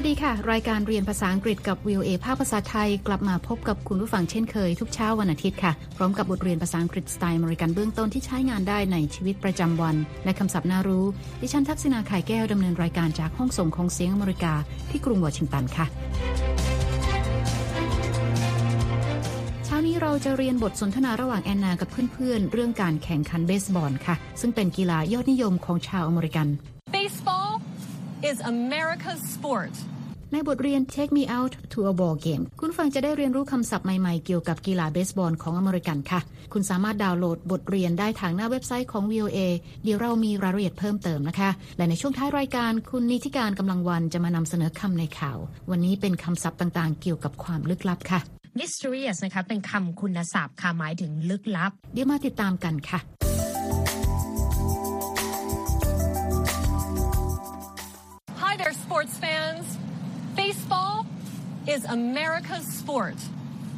วัสดีค่ะ รายการเรียนภาษาอังกฤษกับ VOA ภาคภาษาไทย กลับมาพบกับคุณผู้ฟังเช่นเคย ทุกเช้าวันอาทิตย์ค่ะ พร้อมกับบทเรียนภาษาอังกฤษสไตล์อเมริกันเบื้องต้นที่ใช้งานได้ในชีวิตประจำวัน และคำศัพท์น่ารู้ ดิฉันทักษณาไข่แก้วดำเนินรายการจากห้องส่งของเสียงอเมริกา ที่กรุงวอชิงตันค่ะเช้านี้เราจะเรียนบทสนทนาระหว่างแอนนากับเพื่อนๆ เรื่องการแข่งขันเบสบอลค่ะ ซึ่งเป็นกีฬายอดนิยมของชาวอเมริกัน Baseball is America's sport. ในบทเรียน Take Me Out to a Ball Game คุณฟังจะได้เรียนรู้คำศัพท์ใหม่ๆ เกี่ยวกับกีฬาเบสบอลของอเมริกันค่ะ คุณสามารถดาวน์โหลดบทเรียนได้ทางหน้าเว็บไซต์ของ VOA เดี๋ยวเรามีรายละเอียดเพิ่มเติมนะคะ และในช่วงท้ายรายการคุณนิติการกำลังวันจะมานำเสนอคำในข่าว วันนี้เป็นคำศัพท์ต่างๆ เกี่ยวกับความลึกลับค่ะ mysterious นะคะเป็นคำคุณศัพท์ค่ะหมายถึงลึกลับ เดี๋ยวมาติดตามกันค่ะ Hi there, sports fans. Is America's sport.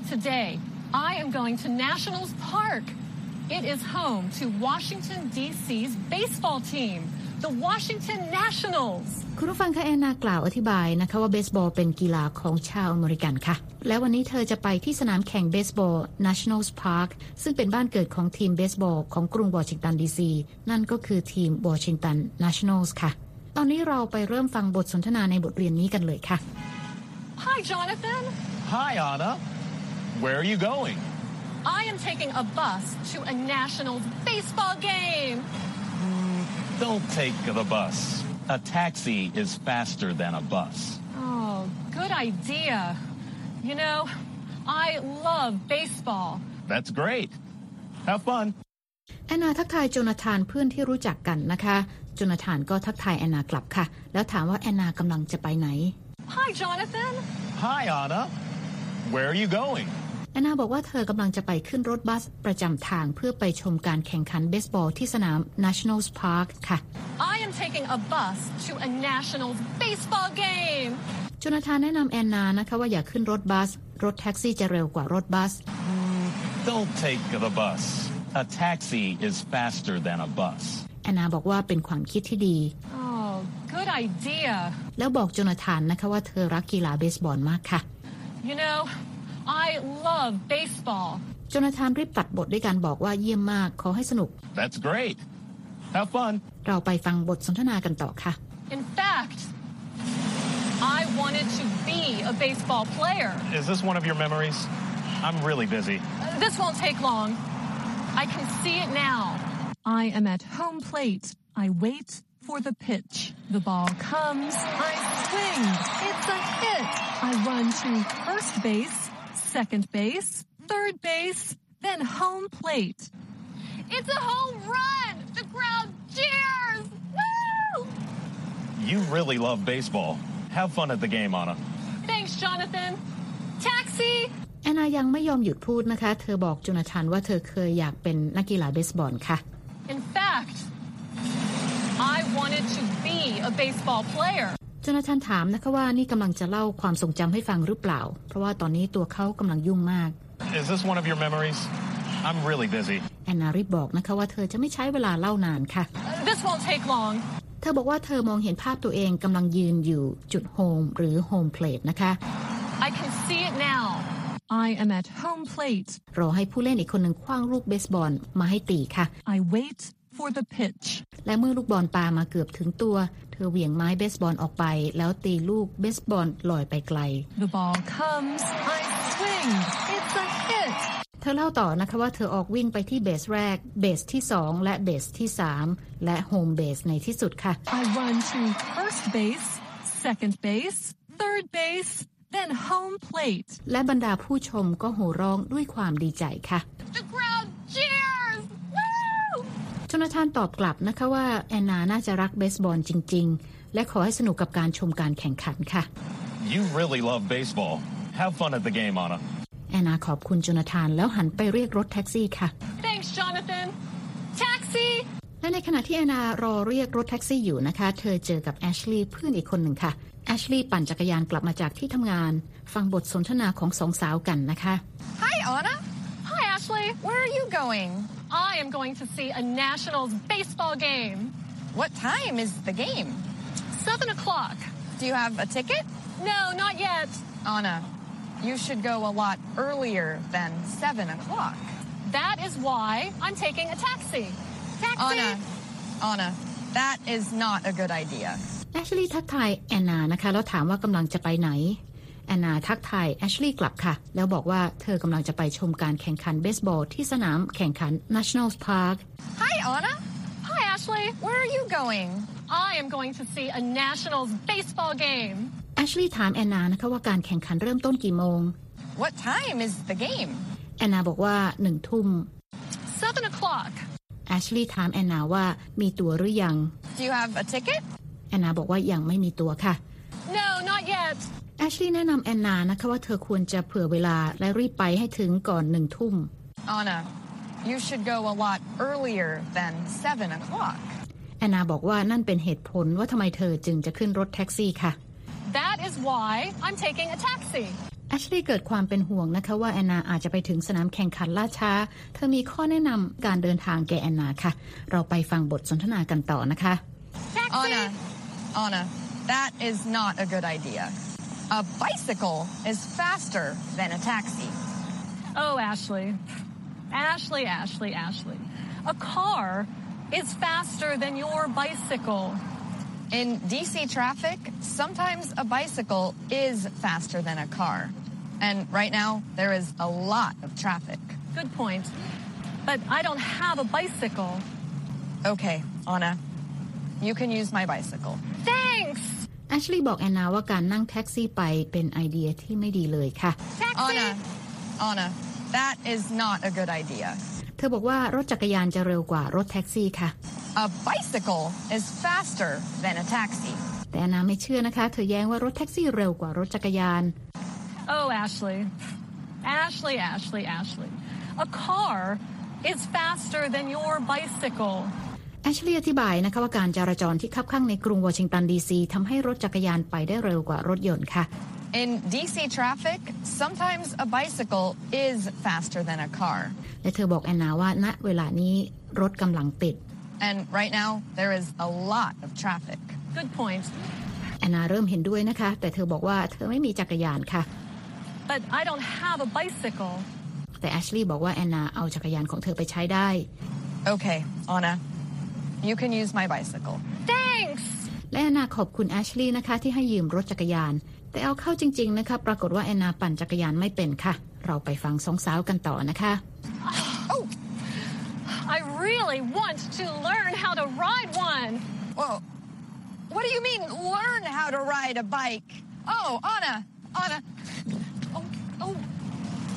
Today, I am going to Nationals Park. It is home to Washington, D.C.'s baseball team, the Washington Nationals. คุณผู้ฟังคะแอนนากล่าวอธิบายนะคะว่าเบสบอลเป็นกีฬาของชาวอเมริกันค่ะ และวันนี้เธอจะไปที่สนามแข่งเบสบอล Nationals Park ซึ่งเป็นบ้านเกิดของทีมเบสบอลของกรุงวอชิงตันดีซีนั่นก็คือทีมวอชิงตัน Nationals ค่ะ ตอนนี้เราไปเริ่มฟังบทสนทนาในบทเรียนนี้กันเลยค่ะ Hi, Jonathan. Hi, Anna. Where are you going? I am taking a bus to a Nationals baseball game. Don't take the bus. A taxi is faster than a bus. Oh, good idea. You know, I love baseball. That's great. Have fun. แอนนาทักทายโจนาธานเพื่อนที่รู้จักกันนะคะ โจนาธานก็ทักทายแอนนากลับค่ะ แล้วถามว่าแอนนากำลังจะไปไหน Hi, Jonathan. Hi, Anna. Where are you going? แอนนาบอกว่าเธอกำลังจะไปขึ้นรถบัสประจำทางเพื่อไปชมการแข่งขันเบสบอลที่สนาม Nationals Park ค่ะ I am taking a bus to a Nationals baseball game. โจนาธานแนะนำแอนนานะคะว่าอย่าขึ้นรถบัส รถแท็กซี่จะเร็วกว่ารถบัส Don't take the bus. A taxi is faster than a bus. แอนนาบอกว่าเป็นความคิดที่ดี Oh, good idea. แล้วบอกโจนาธานนะคะว่าเธอรักกีฬาเบสบอลมากค่ะ You know, I love baseball. โจนาธานรีบตัดบทด้วยการบอกว่าเยี่ยมมากขอให้สนุก That's great. Have fun. เราไปฟังบทสนทนากันต่อค่ะ In fact, I wanted to be a baseball player. Is this one of your memories? I'm really busy. This won't take long. I can see it now. I am at home plate. I wait for the pitch. The ball comes. I swing. It's a hit. I run to first base, second base, third base, then home plate. It's a home run. The crowd cheers. Woo! You really love baseball. Have fun at the game, Anna. Thanks, Jonathan. Taxi. แอนนายังไม่ยอมหยุดพูดนะคะ เธอบอกโจนาธานว่าเธอเคยอยากเป็นนักกีฬาเบสบอลค่ะ In fact, I wanted to be a baseball player. โจนาธานถามนะคะว่านี่กำลังจะเล่าความทรงจำให้ฟังหรือเปล่า เพราะว่าตอนนี้ตัวเขากำลังยุ่งมาก Is this one of your memories? I'm really busy. แอนนารีบบอกนะคะว่าเธอจะไม่ใช้เวลาเล่านานค่ะ This won't take long. เธอบอกว่าเธอมองเห็นภาพตัวเองกำลังยืนอยู่จุด home หรือ home plate นะคะ I can see it now. I am at home plate. รอให้ผู้เล่นอีกคนหนึ่งขว้างลูกเบสบอลมาให้ตีค่ะ I wait for the pitch. และเมื่อลูกบอลปามาเกือบถึงตัว เธอเหวี่ยงไม้เบสบอลออกไป แล้วตีลูกเบสบอลลอยไปไกล The ball comes. I swing. It's a hit. เธอเล่าต่อนะคะว่าเธอออกวิ่งไปที่เบสแรก เบสที่ 2 และเบสที่ 3 และโฮมเบสในที่สุดค่ะ I run to first base, second base, third base, then home plate. และบรรดาผู้ชมก็โห่ร้องด้วยความดีใจค่ะ The crowd cheers. โจนาธานตอบกลับนะคะว่าแอนนาน่าจะรักเบสบอลจริง ๆ และขอให้สนุกกับการชมการแข่งขันค่ะ You really love baseball. Have fun at the game, Anna. แอนนาขอบคุณโจนาธานแล้วหันไปเรียกรถแท็กซี่ค่ะ Thanks, Jonathan. Taxi. และในขณะที่แอนนารอเรียกรถแท็กซี่อยู่นะคะ เธอเจอกับแอชลีย์เพื่อนอีกคนหนึ่งค่ะแอชลีย์ปั่นจักรยานกลับมาจากที่ทำงาน ฟังบทสนทนาของสองสาวกันนะคะ Hi, Anna. Hi, Ashley. Where are you going? I am going to see a Nationals baseball game. What time is the game? Seven o'clock. Do you have a ticket? No, not yet. Anna, you should go a lot earlier than 7 o'clock. That is why I'm taking a taxi. Taxi! Anna, Anna, that is not a good idea. แอชลีย์ทักทายแอนนานะคะ แล้วถามว่ากำลังจะไปไหน แอนนาทักทายแอชลีย์กลับค่ะ แล้วบอกว่าเธอกำลังจะไปชมการแข่งขันเบสบอลที่สนามแข่งขัน National Park Hi, Anna. Hi, Ashley. Where are you going? I am going to see a Nationals baseball game. แอชลีย์ถามแอนนานะคะว่าการแข่งขันเริ่มต้นกี่โมง What time is the game? แอนนาบอกว่าหนึ่งทุ่ม Seven o'clock. แอชลีย์ถามแอนนาว่ามีตั๋วหรือยัง Do you have a ticket? แอนนาบอกว่ายังไม่มีตั๋วค่ะ No, not yet. แอชลีย์แนะนำแอนนานะคะว่าเธอควรจะเผื่อเวลาและรีบไปให้ถึงก่อนหนึ่งทุ่ม Anna, you should go a lot earlier than 7 o'clock. แอนนาบอกว่านั่นเป็นเหตุผลว่าทำไมเธอจึงจะขึ้นรถแท็กซี่ค่ะ That is why I'm taking a taxi. แอชลีย์เกิดความเป็นห่วงนะคะว่าแอนนาอาจจะไปถึงสนามแข่งขันล่าช้า เธอมีข้อแนะนำการเดินทางแก่แอนนาค่ะ เราไปฟังบทสนทนากันต่อนะคะ Taxi! Anna, Anna, that is not a good idea. A bicycle is faster than a taxi. Oh, Ashley. Ashley, Ashley, Ashley. A car is faster than your bicycle. In DC traffic, sometimes a bicycle is faster than a car. And right now, there is a lot of traffic. Good point. But I don't have a bicycle. Okay, Anna, you can use my bicycle. Thanks! แอชลีย์บอกแอนนาว่าการนั่งแท็กซี่ไปเป็นไอเดียที่ไม่ดีเลยค่ะ Taxi! Anna, Anna, that is not a good idea. เธอบอกว่ารถจักรยานจะเร็วกว่ารถแท็กซี่ค่ะ A bicycle is faster than a taxi. แต่แอนนาไม่เชื่อนะคะ เธอแย้งว่ารถแท็กซี่เร็วกว่ารถจักรยาน Oh, Ashley. Ashley, Ashley, Ashley. A car is faster than your bicycle. แอชลีย์อธิบายนะคะว่าการจราจรที่คับคั่งในกรุงวอชิงตันดีซีทำให้รถจักรยานไปได้เร็วกว่ารถยนต์ค่ะ In DC traffic, sometimes a bicycle is faster than a car. และเธอบอกแอนนาว่าณเวลานี้รถกำลังติด And right now, there is a lot of traffic. Good point. แอนนาเริ่มเห็นด้วยนะคะ แต่เธอบอกว่าเธอไม่มีจักรยานค่ะ But I don't have a bicycle. แต่แอชลีย์บอกว่าแอนนาเอาจักรยานของเธอไปใช้ได้ Okay, Anna, you can use my bicycle. Thanks! และแอนนาขอบคุณแอชลีย์นะคะที่ให้ยืมรถจักรยาน แต่เอาเข้าจริง ๆ นะคะ ปรากฏว่าแอนนาปั่นจักรยานไม่เป็นค่ะ เราไปฟังสองสาวกันต่อนะคะ I really want to learn how to ride one. Whoa. What do you mean, learn how to ride a bike? Oh, Anna, Anna. Oh, oh.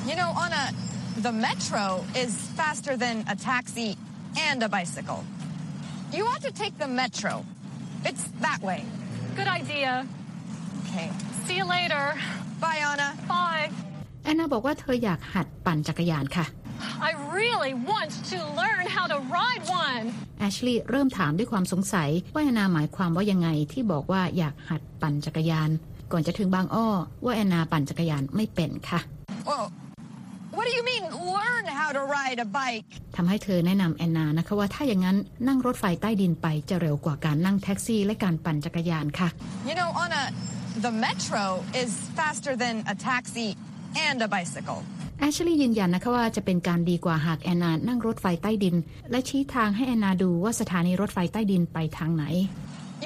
You know, Anna, the metro is faster than a taxi and a bicycle. You ought to take the metro. It's that way. Good idea. Okay. See you later. Bye, Anna. Bye. แอนนาบอกว่าเธออยากหัดปั่นจักรยานค่ะ I really want to learn how to ride one. แอชลีย์เริ่มถามด้วยความสงสัย ว่าแอนนาหมายความว่ายังไงที่บอกว่าอยากหัดปั่นจักรยาน ก่อนจะถึงบางอ้อ ว่าแอนนาปั่นจักรยานไม่เป็นค่ะ Whoa. What do you mean, learn how to ride a bike? ทำให้เธอแนะนำแอนนานะคะว่าถ้าอย่างนั้นนั่งรถไฟใต้ดินไปจะเร็วกว่าการนั่งแท็กซี่และการปั่นจักรยานค่ะ You know, Anna, the metro is faster than a taxi and a bicycle. แอชลีย์ยืนยันนะคะว่าจะเป็นการดีกว่าหากแอนนานั่งรถไฟใต้ดิน และชี้ทางให้แอนนาดูว่าสถานีรถไฟใต้ดินไปทางไหน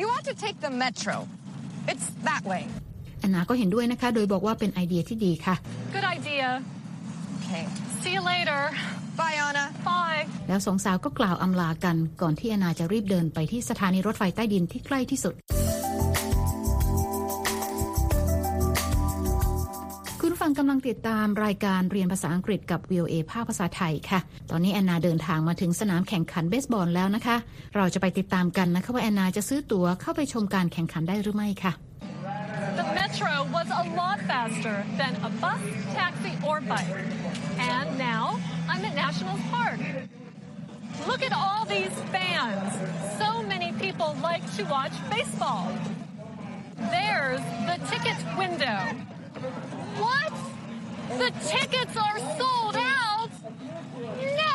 You ought to take the metro. It's that way. แอนนาก็เห็นด้วยนะคะ โดยบอกว่าเป็นไอเดียที่ดีค่ะ Good idea. Okay. See you later. Bye, Anna. Bye. แล้วสองสาวก็กล่าวอำลากันก่อนที่แอนนาจะรีบเดินไปที่สถานีรถไฟใต้ดินที่ใกล้ที่สุดคุณฟังกำลังติดตามรายการเรียนภาษาอังกฤษกับ VOA ภาคภาษาไทยค่ะ ตอนนี้แอนนาเดินทางมาถึงสนามแข่งขันเบสบอลแล้วนะคะ เราจะไปติดตามกันนะคะว่าแอนนาจะซื้อตั๋วเข้าไปชมการแข่งขันได้หรือไม่ค่ะ The metro was a lot faster than a bus, taxi, or bike. And now I'm at National Park. Look at all these fans. So many people like to watch baseball. There's the ticket window. What? The tickets are sold out? No!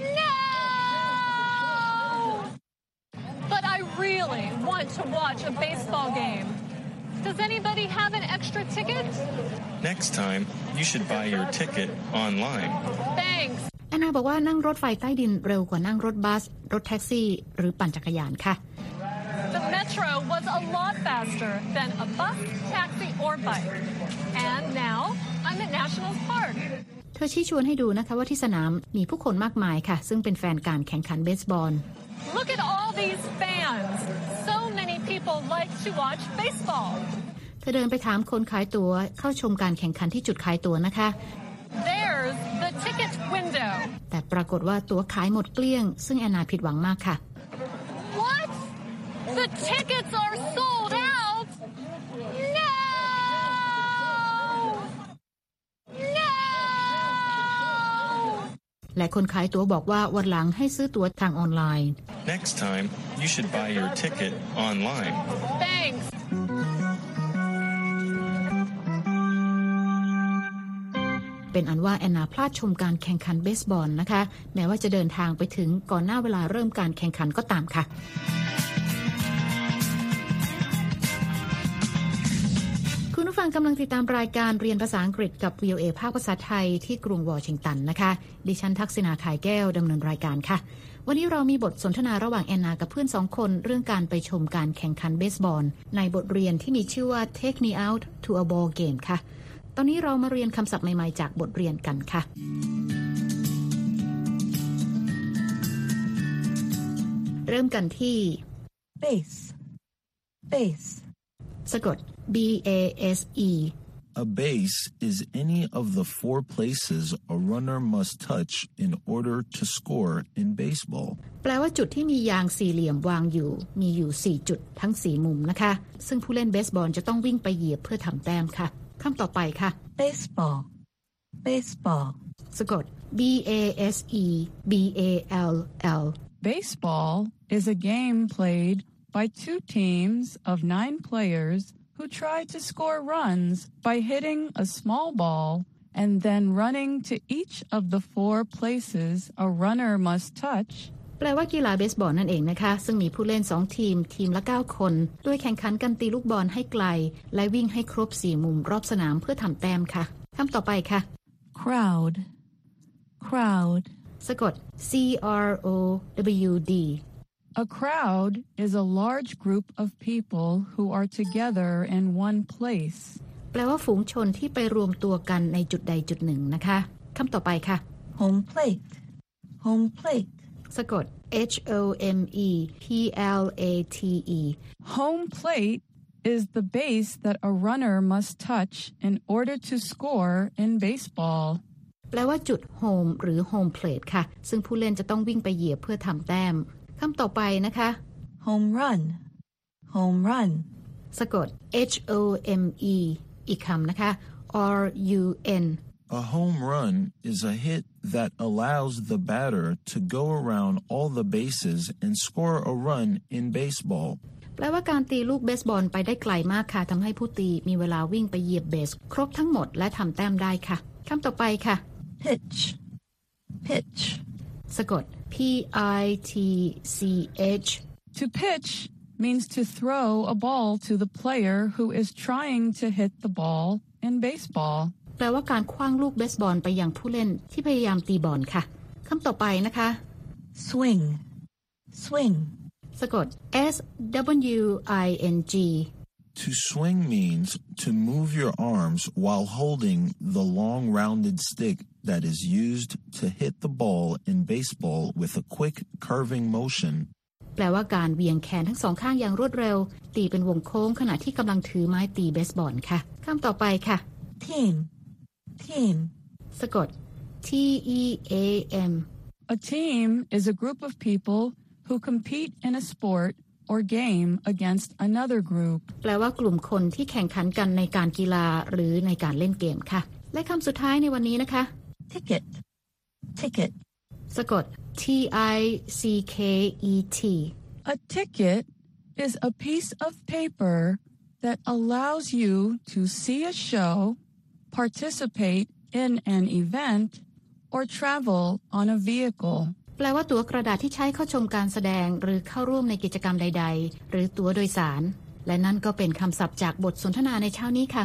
No! But I really want to watch a baseball game. Does anybody have an extra ticket? Next time, you should buy your ticket online. Thanks. แอนนาบอกว่านั่งรถไฟใต้ดินเร็วกว่านั่งรถบัส รถแท็กซี่ หรือปั่นจักรยานค่ะ The metro was a lot faster than a bus, taxi, or bike. And now I'm at National Park. เธอชี้ชวนให้ดูนะคะว่าที่สนามมีผู้คนมากมายค่ะ ซึ่งเป็นแฟนการแข่งขันเบสบอล Look at all these fans. So many people like to watch baseball. เธอเดินไปถามคนขายตั๋วเข้าชมการแข่งขันที่จุดขายตั๋วนะคะ There's the ticket window. แต่ปรากฏว่าตั๋วขายหมดเกลี้ยง ซึ่งแอนนาผิดหวังมากค่ะ What? The tickets are sold out? No! No! และคนขายตั๋วบอกว่าวันหลังให้ซื้อตั๋วทางออนไลน์ Next time, you should buy your ticket online. Thanks. เป็นอันว่าแอนนาพลาดชมการแข่งขันเบสบอลนะคะ แม้ว่าจะเดินทางไปถึงก่อนหน้าเวลาเริ่มการแข่งขันก็ตามค่ะ งกำลังติดตามรายการเรียนภาษาอังกฤษกับ VOA ภาคภาษาไทยที่กรุงวอชิงตันนะคะ ดิฉันทักษณาขายแก้วดำเนินรายการค่ะ วันนี้เรามีบทสนทนาระหว่างแอนนากับเพื่อนสองคน เรื่องการไปชมการแข่งขันเบสบอล ในบทเรียนที่มีชื่อว่า Take Me Out to a Ball Game ค่ะ ตอนนี้เรามาเรียนคำศัพท์ใหม่ๆ จากบทเรียนกันค่ะ เริ่มกันที่ base, base, สะกด B A S E A base is any of the four places a runner must touch in order to score in baseball. แปลว่าจุดที่มียางสี่เหลี่ยมวางอยู่ มีอยู่ 4 จุดทั้ง 4 มุมนะคะ ซึ่งผู้เล่นเบสบอลจะต้องวิ่งไปเหยียบเพื่อทำแต้มค่ะคำต่อไปค่ะ baseball, baseball, สะกด B A S E B A L L Baseball is a game played by two teams of nine players who try to score runs by hitting a small ball and then running to each of the four places a runner must touch แปลว่ากีฬาเบสบอลนั่นเองนะคะ ซึ่งมีผู้เล่น 2 ทีม ทีมละ 9 คนโดยแข่งขันกันตีลูกบอลให้ไกล และวิ่งให้ครบ 4 มุมรอบสนามเพื่อทำแต้มค่ะคำต่อไปค่ะ crowd, crowd, สะกด C R O W D A crowd is a large group of people who are together in one place. แปลว่าฝูงชนที่ไปรวมตัวกันในจุดใดจุดหนึ่งนะคะคำต่อไปค่ะ home plate, home plate, สะกด H O M E P L A T E Home plate is the base that a runner must touch in order to score in baseball. แปลว่าจุด home หรือ home plate ค่ะ ซึ่งผู้เล่นจะต้องวิ่งไปเหยียบเพื่อทำแต้ม คำต่อไปนะคะ home run, home run, สะกด H O M E อีกคำนะคะ R U N A home run is a hit that allows the batter to go around all the bases and score a run in baseball. แปลว่าการตีลูกเบสบอลไปได้ไกลมากค่ะทำให้ผู้ตีมีเวลาวิ่งไปเหยียบเบส ครบทั้งหมดและทำแต้มได้ค่ะคำต่อไปค่ะ pitch, pitch, สะกด P I T C H To pitch means to throw a ball to the player who is trying to hit the ball in baseball. แปลว่าการคว้างลูกเบสบอลไปยังผู้เล่นที่พยายามตีบอลค่ะคำต่อไปนะคะ swing, swing, สะกด S W I N G To swing means to move your arms while holding the long rounded stick that is used to hit the ball in baseball with a quick curving motion. แปลว่าการเหวียงแขนทั้งสองข้างอย่างรวดเร็ว ตีเป็นวงโค้งขณะที่กำลังถือไม้ตีเบสบอลค่ะคำต่อไปค่ะ team, team, สะกด T E A M A team is a group of people who compete in a sport or game against another group. แปลว่ากลุ่มคนที่แข่งขันกันในการกีฬาหรือในการเล่นเกมค่ะ และคำสุดท้ายในวันนี้นะคะ ticket, ticket, สะกด T I C K E T A ticket is a piece of paper that allows you to see a show, participate in an event, or travel on a vehicle. แปลว่าตั๋วกระดาษที่ใช้เข้าชมการแสดงหรือเข้าร่วมในกิจกรรมใด ๆ หรือตั๋วโดยสาร และนั่นก็เป็นคำศัพท์จากบทสนทนาในเช้านี้ค่ะ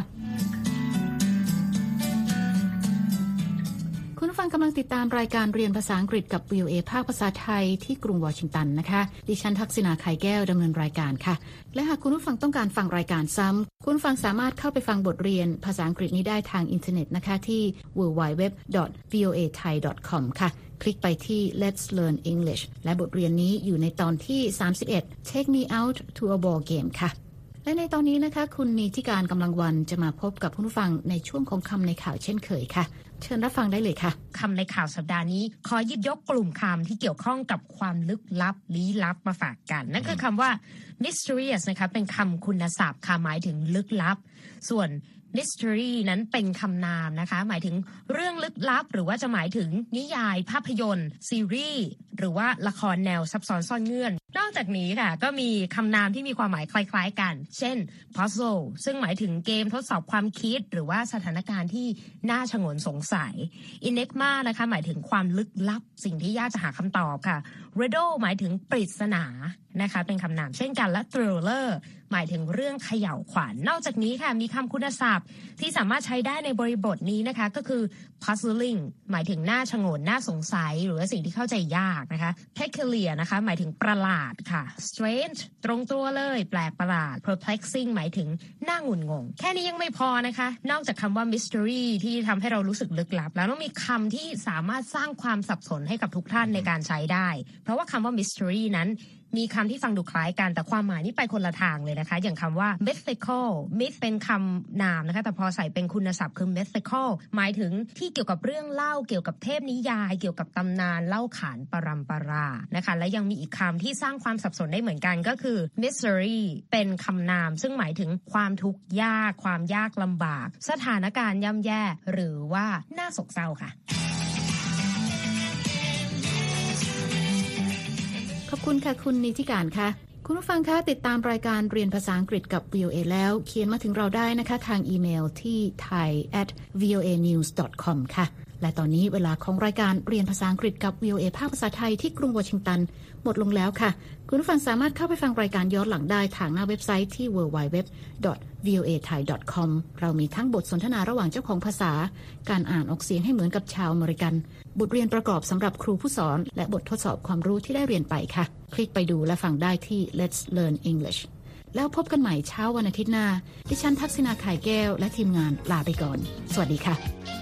คุณฟังกำลังติดตามรายการเรียนภาษาอังกฤษกับ VOA ภาคภาษาไทยที่กรุงวอชิงตันนะคะ ดิฉันทักษณาไข่แก้วดำเนินรายการค่ะ และหากคุณผู้ฟังต้องการฟังรายการซ้ำคุณฟังสามารถเข้าไปฟังบทเรียนภาษาอังกฤษนี้ได้ทางอินเทอร์เน็ตนะคะที่ www.voathai.com ค่ะ คลิกไปที่ Let's Learn English และบทเรียนนี้อยู่ในตอนที่ 31 Take Me Out to a Ball Game ค่ะ และในตอนนี้นะคะ คุณนีทิการกำลังวันจะมาพบกับผู้ฟังในช่วงของคำในข่าวเช่นเคยค่ะ เชิญรับฟังได้เลยค่ะคำในข่าวสัปดาห์นี้ ขอหยิบยกกลุ่มคำที่เกี่ยวข้องกับความลึกลับลี้ลับมาฝากกัน นั่นคือคำว่า mysterious นะคะเป็นคำคุณศัพท์ค่ะหมายถึงลึกลับ ส่วน mystery นั้นเป็นคำนามนะคะ หมายถึงเรื่องลึกลับ หรือว่าจะหมายถึงนิยายภาพยนตร์ ซีรีส์ หรือว่าละครแนวซับซ้อนซ่อนเงื่อน นอกจากนี้ค่ะ ก็มีคำนามที่มีความหมายคล้าย ๆ กัน เช่น puzzle ซึ่งหมายถึงเกมทดสอบความคิด หรือว่าสถานการณ์ที่น่าชงนสงสัย enigma นะคะหมายถึงความลึกลับ สิ่งที่ยากจะหาคำตอบค่ะ riddle หมายถึงปริศนานะคะเป็นคำนามเช่นกันและ thriller หมายถึงเรื่องเขย่าวขวัญนอกจากนี้ค่ะมีคำคุณศัพท์ที่สามารถใช้ได้ในบริบทนี้นะคะ ก็คือ puzzling หมายถึงน่าชงนน่าสงสัย หรือว่าสิ่งที่เข้าใจยากนะคะ peculiar นะคะ หมายถึงประหลาดค่ะ strange ตรงตัวเลย แปลกประหลาด perplexing หมายถึงน่างุนงง แค่นี้ยังไม่พอนะคะ นอกจากคำว่า mystery ที่ทำให้เรารู้สึกลึกลับ แล้วต้องมีคำที่สามารถสร้างความสับสนให้กับทุกท่านในการใช้ได้ เพราะว่าคำว่า mystery นั้น มีคำที่ฟังดูคล้ายกันแต่ความหมายนี่ไปคนละทางเลยนะคะ อย่างคำว่า mythical myth เป็นคำนามนะคะ แต่พอใส่เป็นคุณศัพท์คือ mythical หมายถึงที่เกี่ยวกับเรื่องเล่าเกี่ยวกับเทพนิยาย เกี่ยวกับตำนานเล่าขานปรัมปรานะคะ และยังมีอีกคำที่สร้างความสับสนได้เหมือนกันก็คือ misery เป็นคำนาม ซึ่งหมายถึงความทุกข์ยาก ความยากลำบาก สถานการณ์ย่ำแย่ หรือว่าน่าโศกเศร้าค่ะ ขอบคุณค่ะคุณนิติการค่ะ คุณผู้ฟังคะติดตามรายการเรียนภาษาอังกฤษกับ VOA แล้ว เขียนมาถึงเราได้นะคะ ทางอีเมลที่ thai at voa news com ค่ะ และตอนนี้เวลาของรายการเรียนภาษาอังกฤษกับ VOA ภาคภาษาไทยที่กรุงวอชิงตัน หมดลงแล้วค่ะ คุณผู้ฟังสามารถเข้าไปฟังรายการย้อนหลังได้ทางหน้าเว็บไซต์ที่ www voa thai com เรามีทั้งบทสนทนาระหว่างเจ้าของภาษา การอ่านออกเสียงให้เหมือนกับชาวอเมริกัน บทเรียนประกอบสำหรับครูผู้สอน และบททดสอบความรู้ที่ได้เรียนไปค่ะ คลิกไปดูและฟังได้ที่ Let's Learn English แล้วพบกันใหม่เช้าวันอาทิตย์หน้า ดิฉันทักษณาไข่แก้ว และทีมงานลาไปก่อน สวัสดีค่ะ